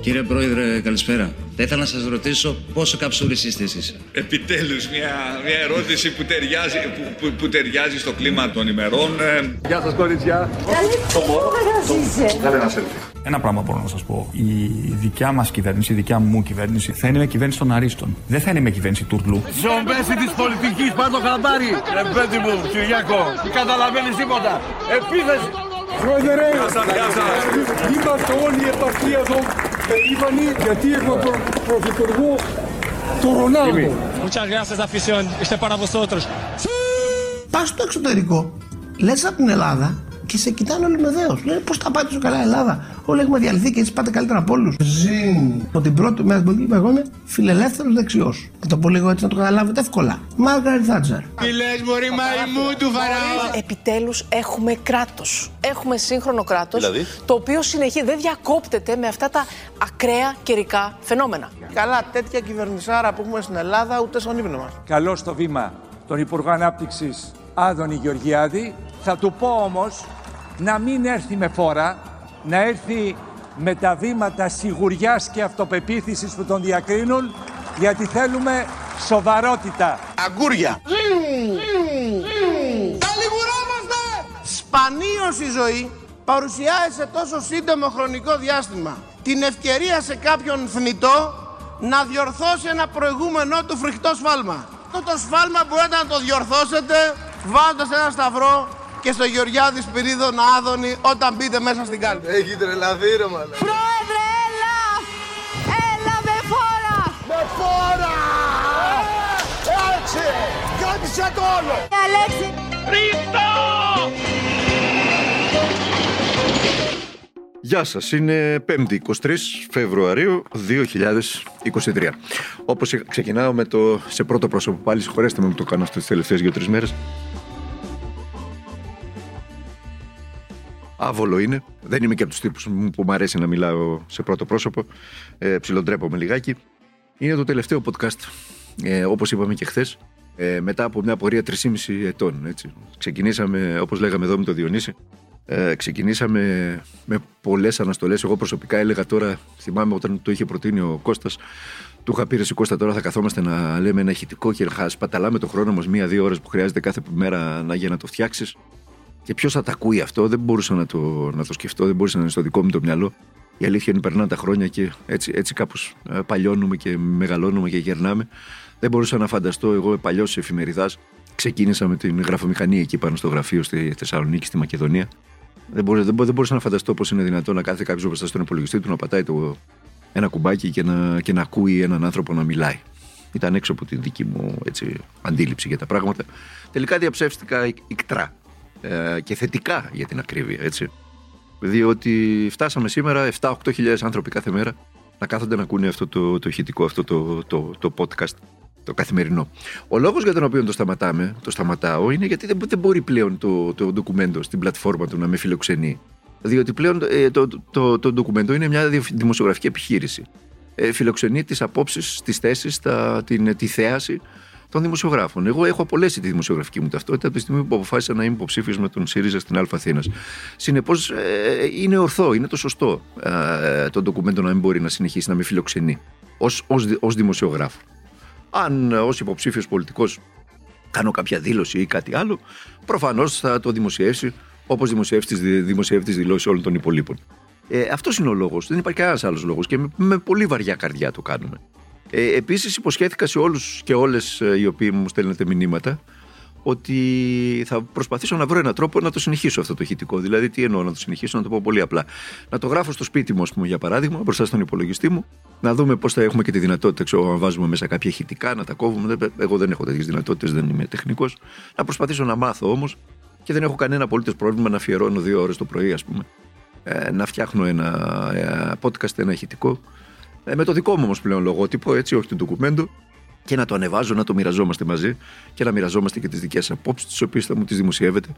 Κύριε Πρόεδρε, καλησπέρα. Θα ήθελα να σας ρωτήσω πόσο καψούρης είστε εσείς. Επιτέλους, μια, μια ερώτηση που ταιριάζει, που, που, που ταιριάζει στο κλίμα των ημερών. Ε, Γεια σας, κορίτσια. Κάνε ένα selfie. Ένα πράγμα μπορώ να σας πω. Η δικιά μας κυβέρνηση, η δικιά μου κυβέρνηση, θα είναι με κυβέρνηση των Αρίστων. Δεν θα είναι με κυβέρνηση τουρλού. Ζομπέση της πολιτικής, πάντο χαμπάρι. Ρε παιδί μου, Κυριάκο, δεν καταλαβαίνεις τίποτα. Επίθεση. Πρόεδρε, είμαστε όλοι η επαρχία εδώ περήφανοι γιατί έχουμε προ- πρωθυπουργό το Ρονάλντο. Muchas gracias, afición. Este es para vosotros. Πας στο εξωτερικό, λες από την Ελλάδα και σε κοιτάνε όλοι με δέος. Λένε πώς τα πάτε τόσο καλά η Ελλάδα. Όλοι έχουμε διαλυθεί και έτσι πάτε καλύτερα από όλους. Ζήν. Από την πρώτη μέρα στην πολιτική εγώ είμαι φιλελεύθερος δεξιός. Θα το πω λίγο έτσι να το καταλάβετε εύκολα. Μάργαρη Θάτσερ. Επιτέλους έχουμε κράτος. Έχουμε σύγχρονο κράτος, Δηλαδή; το οποίο συνεχίζει, δεν διακόπτεται με αυτά τα ακραία καιρικά φαινόμενα. Καλά, τέτοια κυβερνησάρα που έχουμε στην Ελλάδα ούτε στον ύπνο μας. Καλώ στο βήμα τον Υπουργό Ανάπτυξης Άδωνη Γεωργιάδη. Θα του πω όμως να μην έρθει με φόρα, να έρθει με τα βήματα σιγουριάς και αυτοπεποίθησης που τον διακρίνουν, γιατί θέλουμε σοβαρότητα. Αγκούρια. Σπανίως η ζωή παρουσιάζει σε τόσο σύντομο χρονικό διάστημα την ευκαιρία σε κάποιον θνητό να διορθώσει ένα προηγούμενό του φρικτό σφάλμα. Αυτό το σφάλμα μπορείτε να το διορθώσετε βάζοντας ένα σταυρό και στο Γεωργιάδης Σπυρίδων Άδωνη όταν μπείτε μέσα στην κάλπη. Έχει τρελαθεί ρε μαλάκα. Πρόεδρε, έλα! Έλα με φόρα! Με φόρα! Έτσι! Κράτησε το όλο! Αλέξη! Γεια σας, είναι 5η 23 Φεβρουαρίου 2023. Όπως ξεκινάω με το σε πρώτο πρόσωπο πάλι, συγχωρέστε με που το κάνω αυτές τις τελευταίες δύο-τρεις μέρες. Άβολο είναι. Δεν είμαι και από τους τύπους μου που μου αρέσει να μιλάω σε πρώτο πρόσωπο. Ε, ψιλοντρέπομαι λιγάκι. Είναι το τελευταίο podcast, ε, όπως είπαμε και χθες, ε, μετά από μια πορεία 3,5 ετών. Έτσι. Ξεκινήσαμε, όπως λέγαμε εδώ με τον Διονύση, ε, ξεκινήσαμε με πολλές αναστολές. Εγώ προσωπικά έλεγα τώρα, θυμάμαι όταν το είχε προτείνει ο Κώστας, του είχα πει ρε εσύ Κώστα τώρα θα καθόμαστε να λέμε ένα ηχητικό και να σπαταλάμε το χρόνο μας μία-δύο ώρες που χρειάζεται κάθε μέρα να, για να το φτιάξεις. Και ποιος θα τα ακούει αυτό, δεν μπορούσα να το, να το σκεφτώ, δεν μπορούσα να είναι στο δικό μου το μυαλό. Η αλήθεια είναι περνάνε τα χρόνια και έτσι, έτσι κάπως παλιώνουμε και μεγαλώνουμε και γερνάμε. Δεν μπορούσα να φανταστώ εγώ παλιός εφημεριδάς. Ξεκίνησα με την γραφομηχανή εκεί πάνω στο γραφείο στη Θεσσαλονίκη, στη Μακεδονία. Δεν, μπορούσα, δεν, μπο- δεν μπορούσα να φανταστώ πώς είναι δυνατόν να κάθεται κάποιος μπροστά στον υπολογιστή του να πατάει το, ένα κουμπάκι και να, και να ακούει έναν άνθρωπο να μιλάει. Ήταν έξω από την δική μου έτσι, αντίληψη για τα πράγματα. Τελικά διαψεύστηκα εκ- ικτρά ε, και θετικά για την ακρίβεια. Έτσι. Διότι φτάσαμε σήμερα 7-8 χιλιάδες άνθρωποι κάθε μέρα να κάθονται να ακούνε αυτό το, το ηχητικό, αυτό το, το, το podcast, το καθημερινό. Ο λόγος για τον οποίο το σταματάμε, το σταματάω, είναι γιατί δεν, δεν μπορεί πλέον το, το ντοκουμέντο στην πλατφόρμα του να με φιλοξενεί. Διότι πλέον ε, το, το, το, το ντοκουμέντο είναι μια δι- δημοσιογραφική επιχείρηση. Ε, φιλοξενεί τις απόψεις, τις θέσεις, τα, την, τη θέαση των δημοσιογράφων. Εγώ έχω απολέσει τη δημοσιογραφική μου ταυτότητα από τη στιγμή που αποφάσισα να είμαι υποψήφιος με τον ΣΥΡΙΖΑ στην Α Αθήνας. Συνεπώς, ε, είναι ορθό, είναι το σωστό ε, το ντοκουμέντο να μην μπορεί να συνεχίσει να με φιλοξενεί ως δημοσιογράφο. Αν ως υποψήφιος πολιτικός κάνω κάποια δήλωση ή κάτι άλλο, προφανώς θα το δημοσιεύσει όπως δημοσιεύει τις δημοσιεύει τις δηλώσεις όλων των υπολείπων. Ε, Αυτός είναι ο λόγος. Δεν υπάρχει κανένας άλλος λόγος και με, με πολύ βαριά καρδιά το κάνουμε. Ε, Επίσης, υποσχέθηκα σε όλους και όλες οι οποίοι μου στέλνετε μηνύματα ότι θα προσπαθήσω να βρω έναν τρόπο να το συνεχίσω αυτό το ηχητικό. Δηλαδή, τι εννοώ να το συνεχίσω, να το πω πολύ απλά. Να το γράφω στο σπίτι μου, ας πούμε, για παράδειγμα, μπροστά στον υπολογιστή μου, να δούμε πώς θα έχουμε και τη δυνατότητα, ξέρω, να βάζουμε μέσα κάποια ηχητικά, να τα κόβουμε. Δεν- Εγώ δεν έχω τέτοιες δυνατότητες, δεν είμαι τεχνικός. Να προσπαθήσω να μάθω όμως και δεν έχω κανένα απολύτως πρόβλημα να αφιερώνω δύο ώρες το πρωί, ας πούμε, ε, να φτιάχνω ένα ε, podcast, ένα ηχητικό, ε, με το δικό μου όμως πλέον λογότυπο, έτσι, όχι το ντοκουμέντο, και να το ανεβάζω, να το μοιραζόμαστε μαζί και να μοιραζόμαστε και τις δικές σα απόψεις, τις οποίες θα μου τις δημοσιεύετε,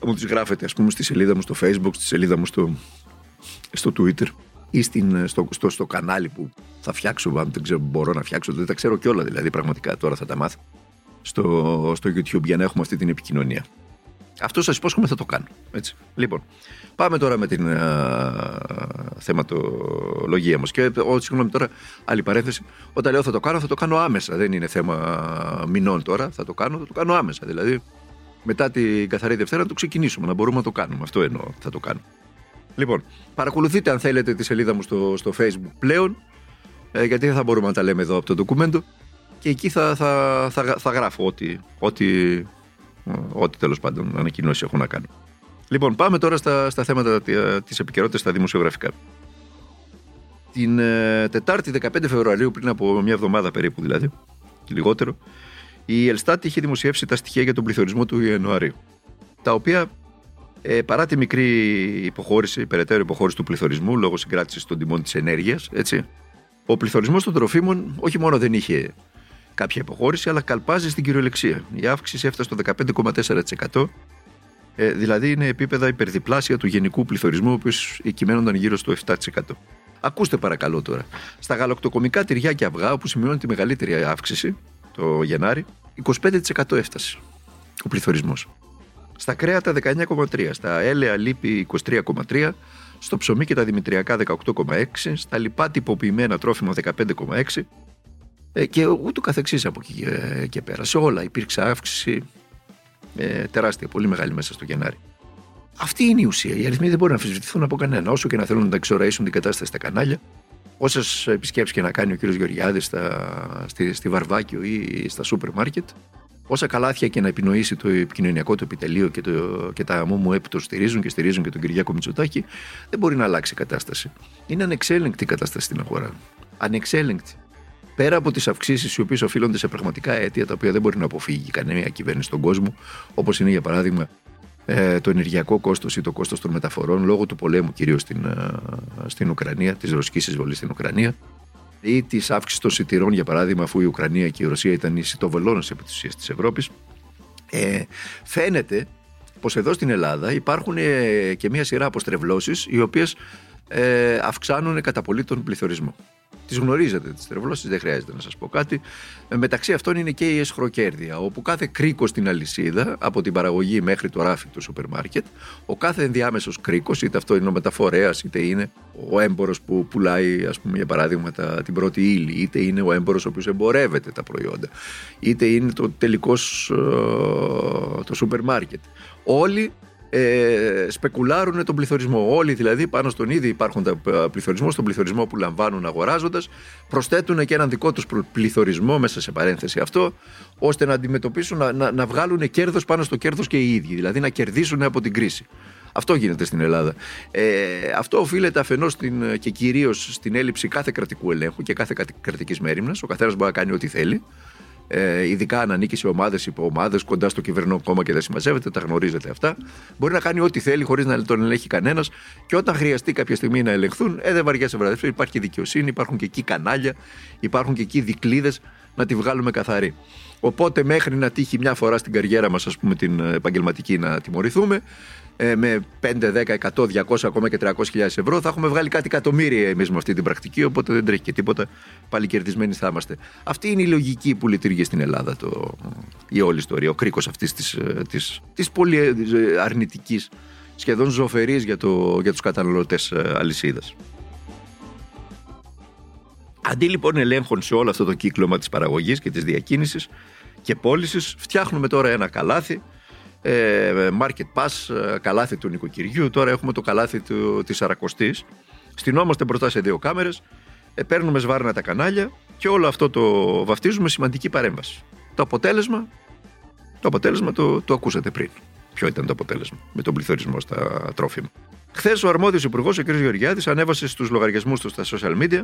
θα μου τις γράφετε, ας πούμε, στη σελίδα μου στο Facebook, στη σελίδα μου στο, στο Twitter ή στην, στο, στο, στο κανάλι που θα φτιάξω, αν δεν ξέρω, μπορώ να φτιάξω, δεν τα ξέρω κιόλα δηλαδή, πραγματικά τώρα θα τα μάθω, στο, στο YouTube για να έχουμε αυτή την επικοινωνία. Αυτό σας υπόσχομαι θα το κάνω. Έτσι. Λοιπόν, πάμε τώρα με την α, θεματολογία μας. Και ό, συγγνώμη τώρα, άλλη παρένθεση. Όταν λέω θα το κάνω, θα το κάνω άμεσα. Δεν είναι θέμα μηνών τώρα. Θα το κάνω, θα το κάνω άμεσα. Δηλαδή, μετά την καθαρή Δευτέρα να το ξεκινήσουμε, να μπορούμε να το κάνουμε. Αυτό εννοώ, θα το κάνω. Λοιπόν, παρακολουθείτε αν θέλετε τη σελίδα μου στο, στο Facebook πλέον, ε, γιατί δεν θα μπορούμε να τα λέμε εδώ από το ντοκουμέντο. Και εκεί θα, θα, θα, θα γράφω ό,τι, ό,τι, ό,τι τέλος πάντων ανακοινώσει έχω να κάνω. Λοιπόν, πάμε τώρα στα, στα θέματα τη επικαιρότητα στα δημοσιογραφικά. Την ε, Τετάρτη 15 Φεβρουαρίου, πριν από μια εβδομάδα περίπου δηλαδή, και λιγότερο, η Ελστάτ είχε δημοσιεύσει τα στοιχεία για τον πληθωρισμό του Ιανουαρίου. Τα οποία ε, παρά τη μικρή υποχώρηση, περαιτέρω υποχώρηση του πληθωρισμού λόγω συγκράτησης των τιμών της ενέργειας, ο πληθωρισμός των τροφίμων όχι μόνο δεν είχε κάποια υποχώρηση, αλλά καλπάζει στην κυριολεξία. Η αύξηση έφτασε στο 15,4%, ε, δηλαδή είναι επίπεδα υπερδιπλάσια του γενικού πληθωρισμού, ο οποίος εκειμένονταν γύρω στο 7%. Ακούστε παρακαλώ τώρα. Στα γαλακτοκομικά τυριά και αυγά, όπου σημειώνει τη μεγαλύτερη αύξηση το Γενάρη, 25% έφτασε ο πληθωρισμός. Στα κρέατα 19,3, στα έλαια λίπη 23,3, στο ψωμί και τα δημητριακά 18,6, στα λοιπά τυποποιημένα τρόφιμα 15,6 ε, και ούτω καθεξής από εκεί ε, και πέρα. Σε όλα υπήρξε αύξηση ε, τεράστια, πολύ μεγάλη μέσα στο Γενάρη. Αυτή είναι η ουσία. Οι αριθμοί δεν μπορούν να αμφισβητηθούν από κανένα. Όσο και να θέλουν να εξοραίσουν την κατάσταση στα κανάλια, όσε επισκέψει και να κάνει ο κ. Γεωργιάδης στη, στη Βαρβάκιο ή στα σούπερ μάρκετ, όσα καλάθια και να επινοήσει το επικοινωνιακό του επιτελείο και, το, και τα μου που το στηρίζουν και στηρίζουν και τον Κυριάκο Μητσοτάκη, δεν μπορεί να αλλάξει η κατάσταση. Είναι ανεξέλεγκτη η κατάσταση στην αγορά. Ανεξέλεγκτη. Πέρα από τις αυξήσεις οι οποίες οφείλονται σε πραγματικά αίτια τα οποία δεν μπορεί να αποφύγει κανένα κυβέρνηση στον κόσμο, όπως είναι για παράδειγμα ε, το ενεργειακό κόστος ή το κόστος των μεταφορών λόγω του πολέμου κυρίως στην, ε, στην Ουκρανία, της ρωσικής εισβολής στην Ουκρανία, ή της αύξησης των σιτηρών, για παράδειγμα, αφού η Ουκρανία και η Ρωσία ήταν οι σιτοβελώνε επί της ουσία τη Ευρώπης, ε, φαίνεται πως εδώ στην Ελλάδα υπάρχουν ε, και μια σειρά αποστρεβλώσεις οι οποίες ε, αυξάνουν κατά πολύ τον πληθωρισμό. Τις γνωρίζετε τις τρευλώσεις, δεν χρειάζεται να σας πω κάτι. Ε, μεταξύ αυτών είναι και η εσχροκέρδεια, όπου κάθε κρίκος στην αλυσίδα, από την παραγωγή μέχρι το ράφι του σούπερ μάρκετ, ο κάθε ενδιάμεσος κρίκος, είτε αυτό είναι ο μεταφορέας, είτε είναι ο έμπορος που πουλάει, ας πούμε, για παράδειγμα, τα, την πρώτη ύλη, είτε είναι ο έμπορος ο οποίος εμπορεύεται τα προϊόντα, είτε είναι το τελικός ε, το σούπερ μάρκετ. Όλοι ε, σπεκουλάρουν τον πληθωρισμό. Όλοι δηλαδή πάνω στον ήδη υπάρχοντα πληθωρισμό, στον πληθωρισμό που λαμβάνουν αγοράζοντας, προσθέτουν και έναν δικό τους πληθωρισμό μέσα σε παρένθεση αυτό, ώστε να αντιμετωπίσουν, να, να, να βγάλουν κέρδος πάνω στο κέρδος και οι ίδιοι, δηλαδή να κερδίσουν από την κρίση. Αυτό γίνεται στην Ελλάδα. Ε, αυτό οφείλεται αφενός και κυρίως στην έλλειψη κάθε κρατικού ελέγχου και κάθε κρατικής μέρημνας. Ο καθένας μπορεί να κάνει ό,τι θέλει ε, ειδικά αν ανήκει σε ομάδες, ομάδες, κοντά στο κυβερνό κόμμα και δεν συμμαζεύεται, τα γνωρίζετε αυτά. Μπορεί να κάνει ό,τι θέλει χωρίς να τον ελέγχει κανένας και όταν χρειαστεί κάποια στιγμή να ελεγχθούν, ε, δεν βαριέσαι βραδευτεί. Υπάρχει και δικαιοσύνη, υπάρχουν και εκεί κανάλια, υπάρχουν και εκεί δικλείδες να τη βγάλουμε καθαρή. Οπότε μέχρι να τύχει μια φορά στην καριέρα μας ας πούμε την επαγγελματική να τιμωρηθούμε ε, με 5, 10, 100, 200 ακόμα και 300 χιλιάδες ευρώ θα έχουμε βγάλει κάτι εκατομμύρια εμείς με αυτή την πρακτική οπότε δεν τρέχει και τίποτα πάλι κερδισμένοι θα είμαστε. Αυτή είναι η λογική που λειτουργεί στην Ελλάδα το, η όλη ιστορία, ο κρίκος αυτής της, ε, της, της πολύ ε, αρνητικής σχεδόν ζωφερής για, το, για τους καταναλωτές αλυσίδας. Αντί λοιπόν ελέγχων σε όλο αυτό το κύκλωμα της παραγωγής και της διακίνησης και πώλησης, φτιάχνουμε τώρα ένα καλάθι, ε, market pass, ε, καλάθι του νοικοκυριού. Τώρα έχουμε το καλάθι του, της Αρακοστής. Στυνόμαστε μπροστά σε δύο κάμερες, ε, παίρνουμε σβάρνα τα κανάλια και όλο αυτό το βαφτίζουμε σημαντική παρέμβαση. Το αποτέλεσμα, το αποτέλεσμα το, το ακούσατε πριν. Ποιο ήταν το αποτέλεσμα με τον πληθωρισμό στα τρόφιμα. Χθες ο αρμόδιος υπουργός, ο κ. Γεωργιάδης, ανέβασε στους λογαριασμούς του στα social media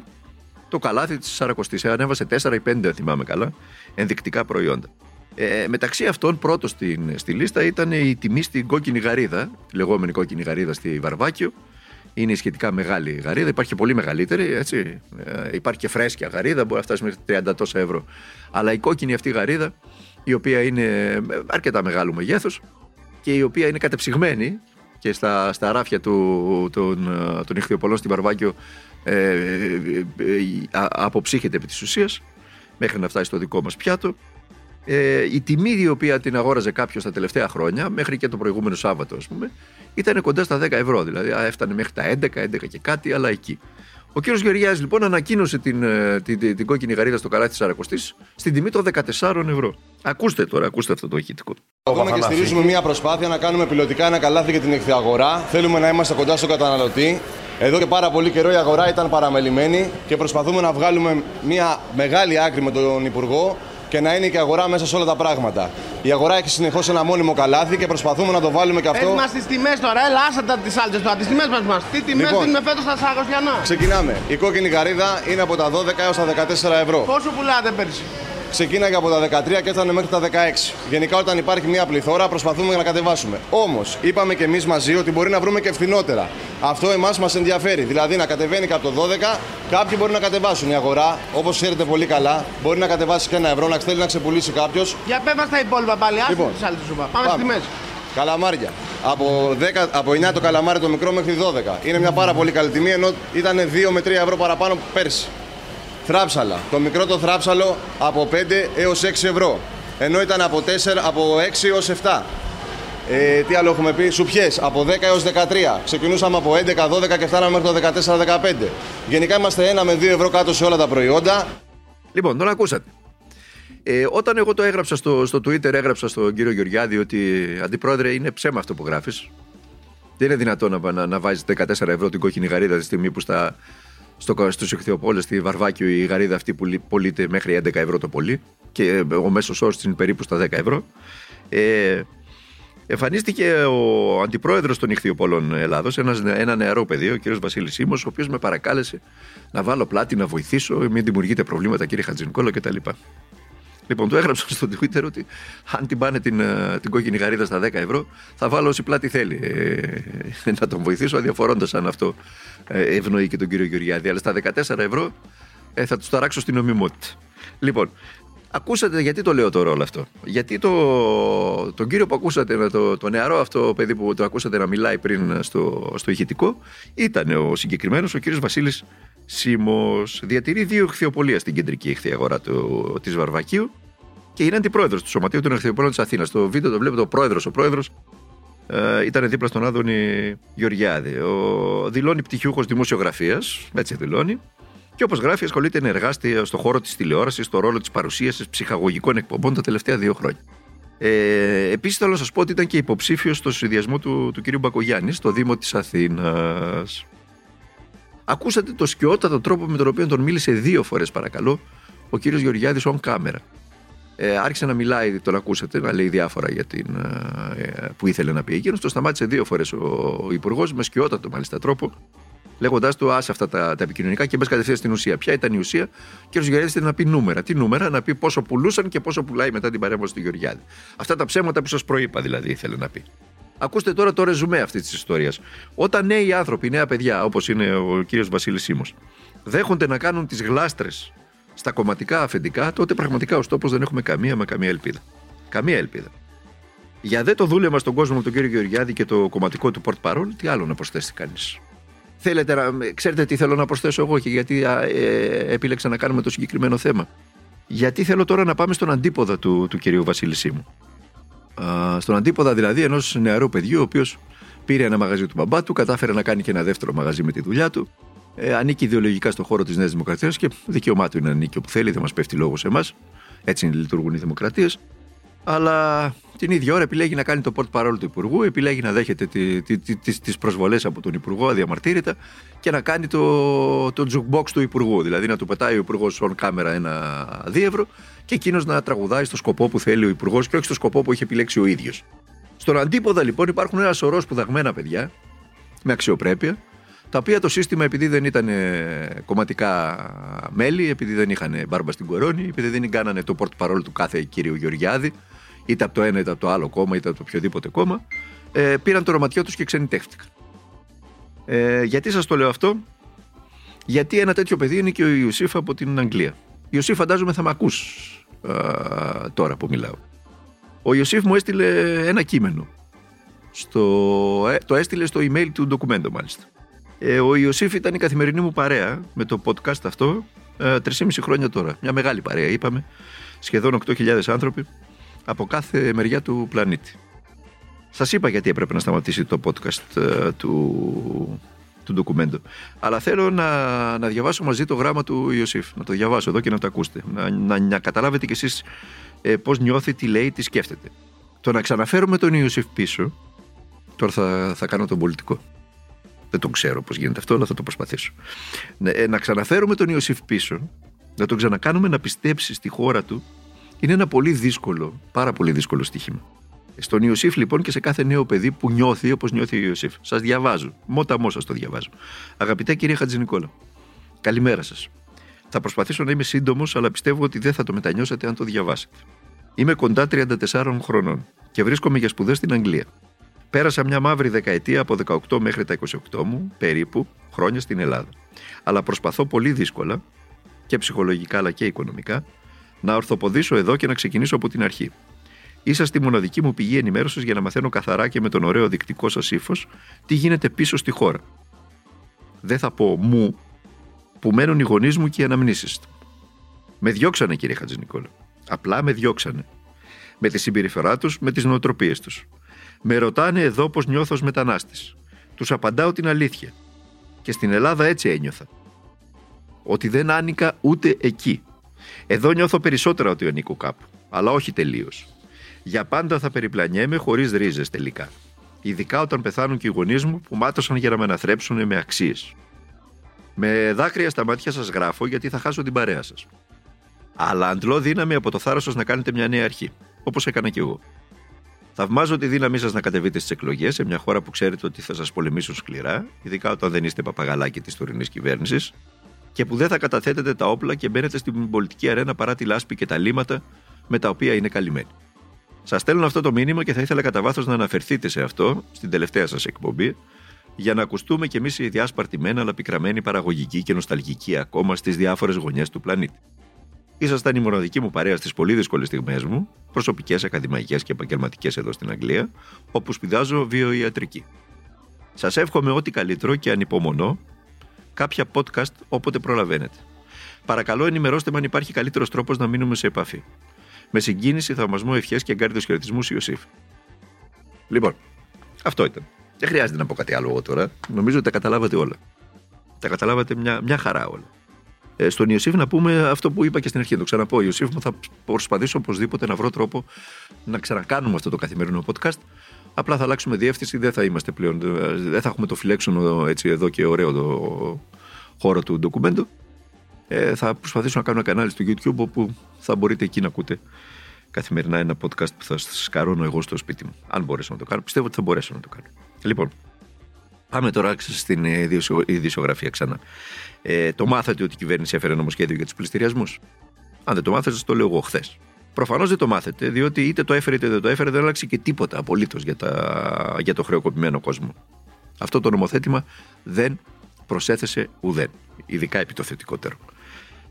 το καλάθι της Σαρακοστής. Ανέβασε 4 ή 5, αν θυμάμαι καλά, ενδεικτικά προϊόντα. Ε, μεταξύ αυτών, πρώτος στην, στη λίστα ήταν η τιμή στην κόκκινη γαρίδα, τη λεγόμενη κόκκινη γαρίδα στη Βαρβάκιο. Είναι η σχετικά μεγάλη γαρίδα, υπάρχει και πολύ μεγαλύτερη. Έτσι. Ε, υπάρχει και φρέσκια γαρίδα, μπορεί να φτάσει μέχρι 30 τόσα ευρώ. Αλλά η κόκκινη αυτή γαρίδα, η οποία είναι αρκετά μεγάλου μεγέθους και η οποία είναι κατεψυγμένη και στα, στα ράφια του, των, των ηχθειοπολών στην Βαρβάκιο ε, ε, ε, αποψύχεται επί της ουσίας μέχρι να φτάσει στο δικό μας πιάτο Ε, η τιμή η οποία την αγόραζε κάποιος τα τελευταία χρόνια, μέχρι και το προηγούμενο Σάββατο, ας πούμε, ήταν κοντά στα 10 ευρώ. Δηλαδή α, έφτανε μέχρι τα 11, 11 και κάτι, αλλά εκεί. Ο κύριος Γεωργιάδης λοιπόν ανακοίνωσε την, ε, την, την, την κόκκινη γαρίδα στο καλάθι της Σαρακοστής στην τιμή των 14 ευρώ. Ακούστε τώρα, ακούστε αυτό το ηχητικό. Ακόμα και στηρίζουμε μια προσπάθεια να κάνουμε πιλωτικά ένα καλάθι για την εχθιαγορά. Θέλουμε να είμαστε κοντά στον καταναλωτή. Εδώ και πάρα πολύ καιρό η αγορά ήταν παραμελημένη και προσπαθούμε να βγάλουμε μια μεγάλη άκρη με τον Υπουργό και να είναι και αγορά μέσα σε όλα τα πράγματα. Η αγορά έχει συνεχώς ένα μόνιμο καλάθι και προσπαθούμε να το βάλουμε και αυτό. Πες μας τις τιμές τώρα, έλα άστα τις άλλες τώρα, τις τιμές μας μας. Τι τιμές Λοιπόν. δίνουμε φέτος στα Σαρακοστιανά. Ξεκινάμε. Η κόκκινη γαρίδα είναι από τα 12 έως τα 14 ευρώ. Πόσο πουλάτε πέρσι; Ξεκίναγε από τα 13 και έφτανε μέχρι τα 16. Γενικά, όταν υπάρχει μια πληθώρα, προσπαθούμε να κατεβάσουμε. Όμως, είπαμε και εμείς μαζί ότι μπορεί να βρούμε και φθηνότερα. Αυτό εμάς μας ενδιαφέρει. Δηλαδή, να κατεβαίνει και από το 12, κάποιοι μπορεί να κατεβάσουν. Η αγορά, όπως ξέρετε πολύ καλά, μπορεί να κατεβάσει και ένα ευρώ, να θέλει να ξεπουλήσει κάποιος. Για πέ μας τα υπόλοιπα πάλι, άσε Λοιπόν. τις άλλες σου είπα. Πάμε στις τιμές. Καλαμάρια. Από, 10, από 9 το καλαμάρι το μικρό μέχρι 12. Είναι μια πάρα πολύ καλή τιμή ενώ ήταν 2 με 3 ευρώ παραπάνω πέρσι. Θράψαλα. Το μικρό το θράψαλο από 5 έως 6 ευρώ. Ενώ ήταν από, 4, από 6 έως 7. Ε, τι άλλο έχουμε πει, σουπιές από 10 έως 13. Ξεκινούσαμε από 11, 12 και φτάναμε μέχρι το 14, 15. Γενικά είμαστε 1 με 2 ευρώ κάτω σε όλα τα προϊόντα. Λοιπόν, τον ακούσατε. Ε, όταν εγώ το έγραψα στο, στο Twitter, έγραψα στον κύριο Γεωργιάδη ότι αντιπρόεδρε είναι ψέμα αυτό που γράφεις. Δεν είναι δυνατόν να, να, να βάζεις 14 ευρώ την κόκκινη γαρίδα τη στιγμή που στα, στο, στους ηχθειοπόλες στη Βαρβάκιο η γαρίδα αυτή πουλεί- πωλείται μέχρι 11 ευρώ το πολύ και ε, ο μέσος όρος είναι περίπου στα 10 ευρώ. Ε, εμφανίστηκε ο αντιπρόεδρος των ηχθειοπόλων Ελλάδος, ένας, νε- ένα νεαρό παιδί, ο κύριος Βασίλης Σίμος, ο οποίος με παρακάλεσε να βάλω πλάτη, να βοηθήσω, μην δημιουργείτε προβλήματα κύριε Χατζηνικόλο κτλ. Λοιπόν, του έγραψα στο Twitter ότι αν την πάνε την, ε, την κόκκινη γαρίδα στα 10 ευρώ, θα βάλω όση πλάτη θέλει. Ε, να τον βοηθήσω, αδιαφορώντας αν αυτό ε, ευνοεί και τον κύριο Γεωργιάδη. Αλλά στα 14 ευρώ ε, θα τους ταράξω στην νομιμότητα. Λοιπόν, ακούσατε γιατί το λέω τώρα όλο αυτό; Γιατί το, τον κύριο που ακούσατε, να το, το νεαρό αυτό παιδί που το ακούσατε να μιλάει πριν στο, στο ηχητικό, ήταν ο συγκεκριμένος ο κύριος Βασίλης Σίμος. Διατηρεί δύο ηχθειοπολία στην κεντρική ηχθεία αγορά του, της Βαρβακίου και είναι αντιπρόεδρος του Σωματείου των Εχθειοπόλων της Αθήνας. Το βίντεο το βλέπετε ο πρόεδρος. Ο πρόεδρος ε, ήταν δίπλα στον Άδωνη Γεωργιάδη. Ο, δηλώνει πτυχιούχος δημοσιογραφίας, έτσι δηλώνει. Και όπως γράφει, ασχολείται ενεργά στη- στον χώρο της τηλεόρασης, στο ρόλο της παρουσίασης ψυχαγωγικών εκπομπών τα τελευταία δύο χρόνια. Ε, Επίσης, θέλω να σας πω ότι ήταν και υποψήφιος στο συνδυασμό του, του κ. Μπακογιάννη στο Δήμο της Αθήνας. Ακούσατε το σκιότατο τρόπο με τον οποίο τον μίλησε δύο φορές, παρακαλώ, ο κύριος Γεωργιάδης on camera. Ε, άρχισε να μιλάει, τον ακούσατε, να λέει διάφορα για την, ε, που ήθελε να πει εκείνος. Το σταμάτησε δύο φορές ο, ο Υπουργός, με σκιότατο μάλιστα τρόπο, λέγοντάς του άσε αυτά τα, τα επικοινωνικά και μπες κατευθείαν στην ουσία. Ποια ήταν η ουσία, ο κ. Γεωργιάδης ήθελε να πει νούμερα. Τι νούμερα, να πει πόσο πουλούσαν και πόσο πουλάει μετά την παρέμβαση του Γεωργιάδη. Αυτά τα ψέματα που σας προείπα δηλαδή ήθελε να πει. Ακούστε τώρα το ρεζουμέ αυτής της ιστορίας. Όταν νέοι άνθρωποι, νέα παιδιά, όπως είναι ο κύριος Βασίλης Σίμω, δέχονται να κάνουν τις γλάστρες στα κομματικά αφεντικά, τότε πραγματικά ω τόπο δεν έχουμε καμία μα καμία ελπίδα. Καμία ελπίδα. Για δε το δούλευμα στον κόσμο με τον κύριο Γεωργιάδη και το κομματικό του port parole, τι άλλο να προσθέσει κανείς; Θέλετε να, ξέρετε τι θέλω να προσθέσω εγώ και γιατί α, ε, επίλεξα να κάνουμε το συγκεκριμένο θέμα; Γιατί θέλω τώρα να πάμε στον αντίποδα του, του κυρίου Βασίλη Σίμου. Α, στον αντίποδα δηλαδή ενός νεαρού παιδιού, ο οποίος πήρε ένα μαγαζί του μπαμπά του, κατάφερε να κάνει και ένα δεύτερο μαγαζί με τη δουλειά του. Ε, ανήκει ιδεολογικά στον χώρο της Νέας Δημοκρατίας και δικαίωμά του είναι να ανήκει όπου θέλει, δεν μας πέφτει λόγος σε εμάς. Έτσι λειτουργούν οι δημοκρατίες. Αλλά την ίδια ώρα επιλέγει να κάνει το port parole του Υπουργού, επιλέγει να δέχεται τι τι- τι- τις, τις προσβολές από τον Υπουργό αδιαμαρτύρητα και να κάνει το, το jukebox του Υπουργού. Δηλαδή να του πετάει ο Υπουργός on κάμερα ένα δίευρο και εκείνος να τραγουδάει στο σκοπό που θέλει ο Υπουργός και όχι στο σκοπό που έχει επιλέξει ο ίδιος. Στον αντίποδα λοιπόν υπάρχουν ένα σωρό σπουδαγμένα παιδιά με αξιοπρέπεια, τα οποία το σύστημα επειδή δεν ήταν ε, κομματικά μέλη, επειδή δεν είχαν μπάρμπα στην κορώνη, επειδή δεν κάνανε το port parole του κάθε κύριο Γεωργιάδη, είτε από το ένα είτε από το άλλο κόμμα, είτε από το οποιοδήποτε κόμμα, ε, πήραν το ρωματιό τους και ξενιτεύτηκαν. Ε, γιατί σας το λέω αυτό, Γιατί ένα τέτοιο παιδί είναι και ο Ιωσήφ από την Αγγλία. Ιωσήφ, φαντάζομαι θα με ακούς τώρα που μιλάω. Ο Ιωσήφ μου έστειλε ένα κείμενο. Στο, ε, το έστειλε στο email του ντοκουμέντο μάλιστα. Ε, ο Ιωσήφ ήταν η καθημερινή μου παρέα με το podcast αυτό ε, 3,5 χρόνια τώρα. Μια μεγάλη παρέα είπαμε. σχεδόν 8.000 άνθρωποι από κάθε μεριά του πλανήτη. Σας είπα γιατί έπρεπε να σταματήσει το podcast ε, του, του ντοκουμέντο. Αλλά θέλω να, να διαβάσω μαζί το γράμμα του Ιωσήφ. Να το διαβάσω εδώ και να το ακούσετε. Να, να, να καταλάβετε κι εσείς ε, πώς νιώθει, τι λέει, τι σκέφτεται. Το να ξαναφέρουμε τον Ιωσήφ πίσω. Τώρα θα, θα κάνω τον πολιτικό. Δεν τον ξέρω πώς γίνεται αυτό, αλλά θα το προσπαθήσω. Ναι, ε, να ξαναφέρουμε τον Ιωσήφ πίσω, να τον ξανακάνουμε να πιστέψει στη χώρα του, είναι ένα πολύ δύσκολο, πάρα πολύ δύσκολο στοίχημα. Στον Ιωσήφ λοιπόν και σε κάθε νέο παιδί που νιώθει όπως νιώθει ο Ιωσήφ. Σας διαβάζω. Μόταμός σας το διαβάζω. Αγαπητέ κύριε Χατζηνικόλα, καλημέρα σας. Θα προσπαθήσω να είμαι σύντομος, αλλά πιστεύω ότι δεν θα το μετανιώσετε αν το διαβάσετε. Είμαι κοντά 34 χρονών και βρίσκομαι για σπουδές στην Αγγλία. Πέρασα μια μαύρη δεκαετία από 18 μέχρι τα 28 μου, περίπου, χρόνια στην Ελλάδα. Αλλά προσπαθώ πολύ δύσκολα, και ψυχολογικά αλλά και οικονομικά, να ορθοποδήσω εδώ και να ξεκινήσω από την αρχή. Είσαστε η μοναδική μου πηγή ενημέρωσης για να μαθαίνω καθαρά και με τον ωραίο δεικτικό σας ύφος τι γίνεται πίσω στη χώρα. Δεν θα πω μου, που μένουν οι γονείς μου και οι αναμνήσεις του. Με διώξανε, κύριε Χατζηνικόλα. Απλά με διώξανε. Με τη συμπεριφορά τους, με τις νοοτροπίες τους. Με ρωτάνε εδώ πώς νιώθω ως μετανάστης. Τους απαντάω την αλήθεια. Και στην Ελλάδα έτσι ένιωθα. Ότι δεν άνοικα ούτε εκεί. Εδώ νιώθω περισσότερα ότι ανήκω κάπου. Αλλά όχι τελείως. Για πάντα θα περιπλανιέμαι χωρίς ρίζες τελικά. Ειδικά όταν πεθάνουν και οι γονείς μου που μάτωσαν για να με αναθρέψουν με αξίες. Με δάκρυα στα μάτια σας γράφω γιατί θα χάσω την παρέα σας. Αλλά αντλώ δύναμη από το θάρρος σας να κάνετε μια νέα αρχή. Όπως έκανα κι εγώ. Θαυμάζω τη δύναμή σας να κατεβείτε στις εκλογές σε μια χώρα που ξέρετε ότι θα σας πολεμήσουν σκληρά, ειδικά όταν δεν είστε παπαγαλάκι της τωρινής κυβέρνησης, και που δεν θα καταθέτετε τα όπλα και μπαίνετε στην πολιτική αρένα παρά τη λάσπη και τα λίματα με τα οποία είναι καλυμμένοι. Σας στέλνω αυτό το μήνυμα και θα ήθελα κατά βάθος να αναφερθείτε σε αυτό στην τελευταία σας εκπομπή, για να ακουστούμε κι εμείς οι διάσπαρτοι μένα αλλά πικραμένοι παραγωγικοί και νοσταλγικοί ακόμα στις διάφορες γωνιές του πλανήτη. Ήσασταν η μοναδική μου παρέα στις πολύ δύσκολες στιγμές μου, προσωπικές, ακαδημαϊκές και επαγγελματικές εδώ στην Αγγλία, όπου σπουδάζω βιοιατρική. Σας εύχομαι ό,τι καλύτερο και ανυπομονώ κάποια podcast όποτε προλαβαίνετε. Παρακαλώ ενημερώστε με αν υπάρχει καλύτερος τρόπος να μείνουμε σε επαφή. Με συγκίνηση, θαυμασμό, ευχές και εγκάρδιος χαιρετισμούς Ιωσήφ. Λοιπόν, αυτό ήταν. Δεν χρειάζεται να πω κάτι άλλο εγώ τώρα. Νομίζω ότι τα καταλάβατε όλα. Τα καταλάβατε μια, μια χαρά όλα. Ε, στον Ιωσήφ να πούμε αυτό που είπα και στην αρχή. Να το ξαναπώ. Ιωσήφ μου θα προσπαθήσω οπωσδήποτε να βρω τρόπο να ξανακάνουμε αυτό το καθημερινό podcast. Απλά θα αλλάξουμε διεύθυνση, δεν θα είμαστε πλέον. Ε, δεν θα έχουμε το φυλέξονο έτσι εδώ και ωραίο το χώρο του ντοκουμέντου. Ε, θα προσπαθήσω να κάνω ένα κανάλι στο YouTube όπου θα μπορείτε εκεί να ακούτε καθημερινά ένα podcast που θα σας καρώνω εγώ στο σπίτι μου. Αν μπορέσω να το κάνω. Πιστεύω ότι θα μπορέσω να το κάνω. Λοιπόν, πάμε τώρα στην ειδησιογραφία ξανά. Ε, το μάθατε ότι η κυβέρνηση έφερε νομοσχέδιο για τους πληστηριασμούς; Αν δεν το μάθατε, το λέω εγώ χθες. Προφανώς δεν το μάθετε, διότι είτε το έφερε είτε δεν το έφερε, δεν άλλαξε και τίποτα απολύτως για, για το χρεοκοπημένο κόσμο. Αυτό το νομοθέτημα δεν προσέθεσε ουδέν, ειδικά επί το θετικότερο.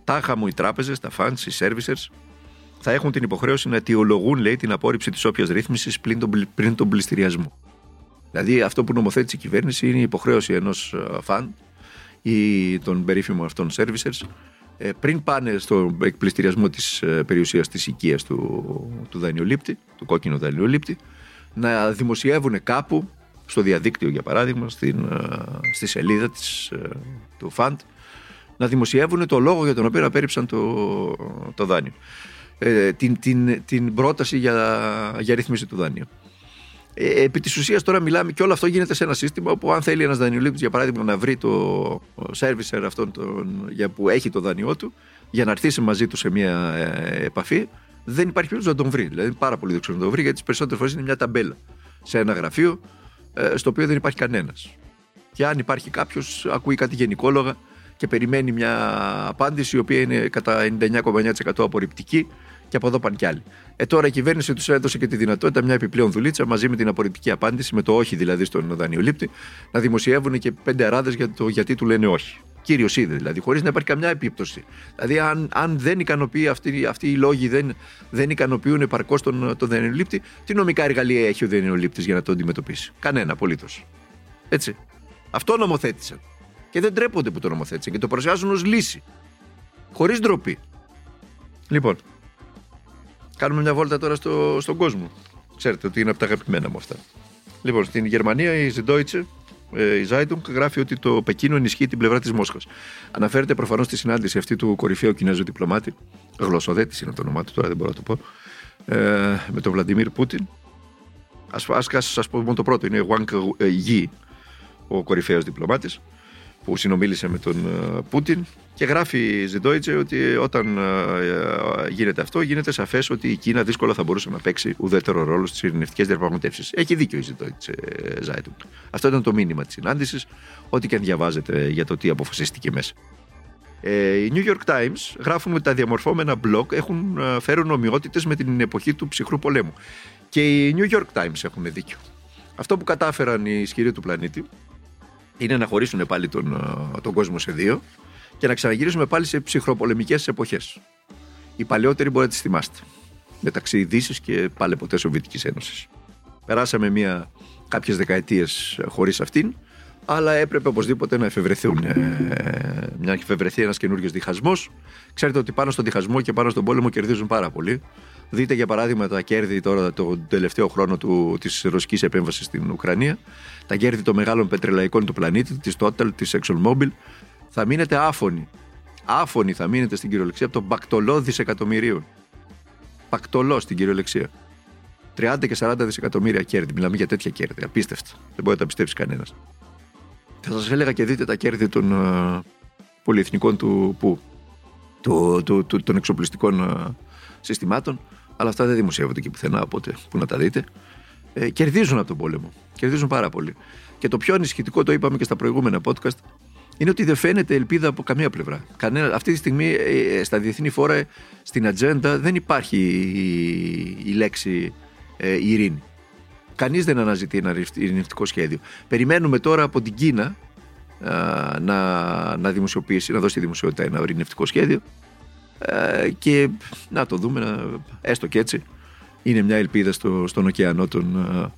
Τάχα μου οι τράπεζες, τα funds, οι servicers θα έχουν την υποχρέωση να αιτιολογούν, λέει, την απόρριψη της όποιας ρύθμισης πριν τον πληστηριασμό. Δηλαδή, αυτό που νομοθέτησε η κυβέρνηση είναι η υποχρέωση ενός φαν ή των περίφημων αυτών servicers ε, πριν πάνε στο εκπληστηριασμό της ε, περιουσίας της οικίας του, του δανειολήπτη, του κόκκινου δανειολήπτη, να δημοσιεύουν κάπου, στο διαδίκτυο για παράδειγμα, στην, ε, στη σελίδα της, του ΦΑΝΤ, να δημοσιεύουν το λόγο για τον οποίο απέρριψαν το, το δάνειο. την, την, την πρόταση για, για ρύθμιση του δάνειου. Ε, επί της ουσίας τώρα μιλάμε και όλο αυτό γίνεται σε ένα σύστημα όπου αν θέλει ένας δανειολήπτης, για παράδειγμα, να βρει το servicer αυτόν τον, για που έχει το δάνειό του, για να έρθει μαζί του σε μια ε, επαφή, δεν υπάρχει περίπτωση να τον βρει. Δηλαδή είναι πάρα πολύ δύσκολο να τον βρει, γιατί τις περισσότερες φορές είναι μια ταμπέλα σε ένα γραφείο ε, στο οποίο δεν υπάρχει κανένας. Και αν υπάρχει κάποιος, ακούει κάτι γενικόλογα και περιμένει μια απάντηση η οποία είναι κατά 99,9% απορριπτική και από εδώ πάνε κι άλλοι. Ε, τώρα η κυβέρνηση τους έδωσε και τη δυνατότητα μια επιπλέον δουλίτσα μαζί με την απορριπτική απάντηση, με το όχι δηλαδή στον δανειολήπτη, να δημοσιεύουν και πέντε αράδες για το γιατί του λένε όχι. Κύριος είδε δηλαδή, χωρίς να υπάρχει καμιά επίπτωση. Δηλαδή, αν, αν δεν ικανοποιεί αυτοί, αυτοί οι λόγοι, δεν, δεν ικανοποιούν επαρκώς τον, τον δανειολήπτη, τι νομικά εργαλεία έχει ο δανειολήπτη για να το αντιμετωπίσει; Κανένα απολύτως. Έτσι. Αυτό νομοθέτησαν. Και δεν τρέπονται που το νομοθέτησαν και το παρουσιάζουν ως λύση. Χωρίς ντροπή. Λοιπόν, Κάνουμε μια βόλτα τώρα στο, στον κόσμο. Ξέρετε ότι είναι από τα αγαπημένα μου αυτά. Λοιπόν, στην Γερμανία η Süddeutsche, ε, η Zeitung, γράφει ότι το Πεκίνο ενισχύει την πλευρά της Μόσχας. Αναφέρεται προφανώς στη συνάντηση αυτή του κορυφαίου Κινέζου διπλωμάτη, γλωσσοδέτης είναι το όνομά του, τώρα δεν μπορώ να το πω, ε, με τον Βλαντιμίρ Πούτιν. Α σα πω μόνο το πρώτο, είναι Wang Yi, ο κορυφαίος διπλωμάτης, που συνομίλησε με τον ε, Πούτιν και γράφει η Ζεντόιτσε ότι όταν ε, γίνεται αυτό, γίνεται σαφές ότι η Κίνα δύσκολα θα μπορούσε να παίξει ουδέτερο ρόλο στις ειρηνευτικές διαπραγματεύσεις. Έχει δίκιο η Ζεντόιτσε Ζάιτουγκ. Αυτό ήταν το μήνυμα της συνάντησης, ό,τι και αν διαβάζετε για το τι αποφασίστηκε μέσα. Ε, οι New York Times γράφουν ότι τα διαμορφώμενα blog έχουν, φέρουν ομοιότητες με την εποχή του ψυχρού πολέμου. Και οι New York Times έχουν δίκιο. Αυτό που κατάφεραν οι ισχυροί του πλανήτη είναι να χωρίσουν πάλι τον, τον κόσμο σε δύο και να ξαναγυρίσουμε πάλι σε ψυχροπολεμικές εποχές. Οι παλαιότεροι μπορείτε να τις θυμάστε. Μεταξύ Δύσης και πάλι ποτέ Σοβιετικής Ένωσης. Περάσαμε μια, κάποιες δεκαετίες χωρίς αυτήν, αλλά έπρεπε οπωσδήποτε να εφευρεθούν. Ε, μια εφευρεθεί ένας καινούριο διχασμός. Ξέρετε ότι πάνω στον διχασμό και πάνω στον πόλεμο κερδίζουν πάρα πολύ. Δείτε για παράδειγμα τα κέρδη τώρα τον τελευταίο χρόνο του, της ρωσικής επέμβασης στην Ουκρανία, τα κέρδη των μεγάλων πετρελαϊκών του πλανήτη, της Total, της ExxonMobil, θα μείνετε άφωνοι. Άφωνοι θα μείνετε στην κυριολεξία από τον πακτολό δισεκατομμυρίων. Πακτολό στην κυριολεξία. 30 και 40 δισεκατομμύρια κέρδη. Μιλάμε για τέτοια κέρδη. Απίστευτα. Δεν μπορεί να τα πιστέψει κανένας. Θα σας έλεγα και δείτε τα κέρδη των uh, πολυεθνικών του, που, του, του, του, των εξοπλιστικών uh, συστημάτων. Αλλά αυτά δεν δημοσιεύονται και πουθενά, οπότε που να τα δείτε. Ε, κερδίζουν από τον πόλεμο. Κερδίζουν πάρα πολύ. Και το πιο ανησυχητικό, το είπαμε και στα προηγούμενα podcast, είναι ότι δεν φαίνεται ελπίδα από καμία πλευρά. Κανένα, αυτή τη στιγμή ε, στα διεθνή φόρα στην ατζέντα δεν υπάρχει η, η λέξη ε, ειρήνη. Κανείς δεν αναζητεί ένα ειρηνευτικό σχέδιο. Περιμένουμε τώρα από την Κίνα να, να δημοσιοποιήσει, να δώσει δημοσιότητα ένα ειρηνευτικό σχέδιο ε, και να το δούμε, να, έστω και έτσι. Είναι μια ελπίδα στο, στον ωκεανό των, ε,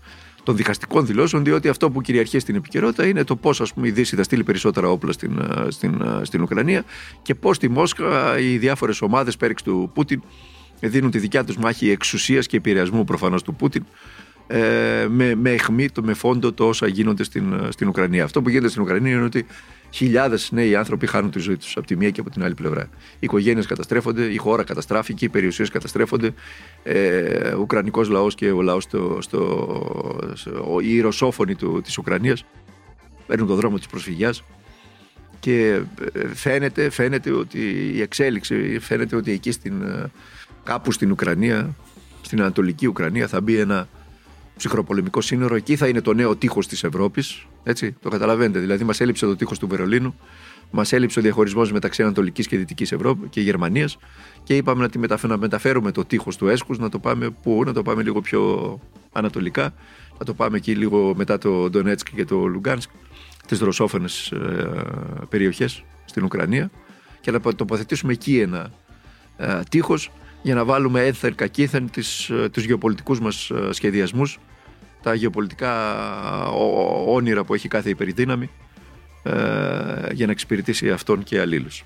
των διχαστικών δηλώσεων, διότι αυτό που κυριαρχεί στην επικαιρότητα είναι το πώς η Δύση θα στείλει περισσότερα όπλα στην, ε, στην, στην Ουκρανία και πώς στη Μόσχα οι διάφορες ομάδες πέριξ του Πούτιν δίνουν τη δικιά τους μάχη εξουσίας και επηρεασμού προφανώς του Πούτιν ε, με, με αιχμή, με φόντο το όσα γίνονται στην, στην Ουκρανία. Αυτό που γίνεται στην Ουκρανία είναι ότι χιλιάδες νέοι άνθρωποι χάνουν τη ζωή τους από τη μία και από την άλλη πλευρά. Οι οικογένειες καταστρέφονται, η χώρα καταστράφηκε, οι περιουσίες καταστρέφονται. Ε, ο Ουκρανικός λαός και ο λαός, στο, στο, στο, οι ρωσόφωνοι της Ουκρανίας παίρνουν τον δρόμο της προσφυγιάς. Και ε, φαίνεται, φαίνεται ότι η εξέλιξη, φαίνεται ότι εκεί στην, ε, κάπου στην Ουκρανία, στην Ανατολική Ουκρανία θα μπει ένα ψυχροπολεμικό σύνορο. Εκεί θα είναι το νέο τείχος της Ευρώπης. Έτσι, το καταλαβαίνετε. Δηλαδή, μας έλειψε το τείχος του Βερολίνου, μας έλειψε ο διαχωρισμός μεταξύ Ανατολικής και Δυτικής Ευρώπη και Γερμανίας. Και είπαμε να, τη να μεταφέρουμε το τείχος του Έσχους, να το πάμε πού, να το πάμε λίγο πιο ανατολικά. Να το πάμε εκεί λίγο μετά το Ντονέτσκ και το Λουγκάνσκ, τις δροσόφωνες ε, περιοχές στην Ουκρανία. Και να τοποθετήσουμε εκεί ένα ε, τείχος για να βάλουμε ένθερ κακήθεν τις, ε, τους γεωπολιτικούς μας ε, σχεδιασμούς, τα γεωπολιτικά όνειρα που έχει κάθε υπερδύναμη ε, για να εξυπηρετήσει αυτόν και αλλήλους.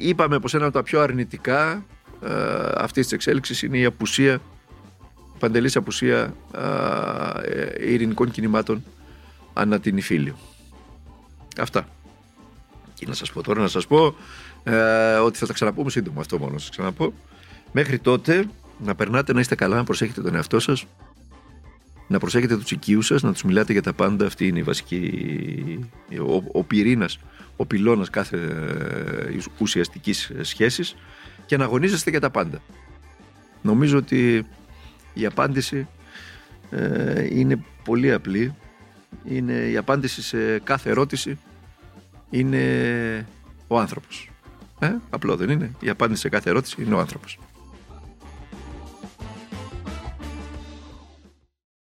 Είπαμε πως ένα από τα πιο αρνητικά αυτής της εξέλιξης είναι η απουσία, η παντελής απουσία ειρηνικών κινημάτων ανά την Ιφίλιο. Αυτά. Και να σας πω τώρα, να σας πω ε, ότι θα τα ξαναπούμε σύντομα αυτό μόνο σας ξαναπώ. Μέχρι τότε να περνάτε να είστε καλά, να προσέχετε τον εαυτό σας, να προσέχετε τους οικείους σας, να τους μιλάτε για τα πάντα. Αυτή είναι η βασική, ο, ο πυρήνας, ο πυλώνας κάθε ε, ουσιαστικής σχέσης και να αγωνίζεστε για τα πάντα. Νομίζω ότι η απάντηση ε, είναι πολύ απλή. Είναι η απάντηση σε κάθε ερώτηση είναι ο άνθρωπος. Ε, απλό δεν είναι. Η απάντηση σε κάθε ερώτηση είναι ο άνθρωπος.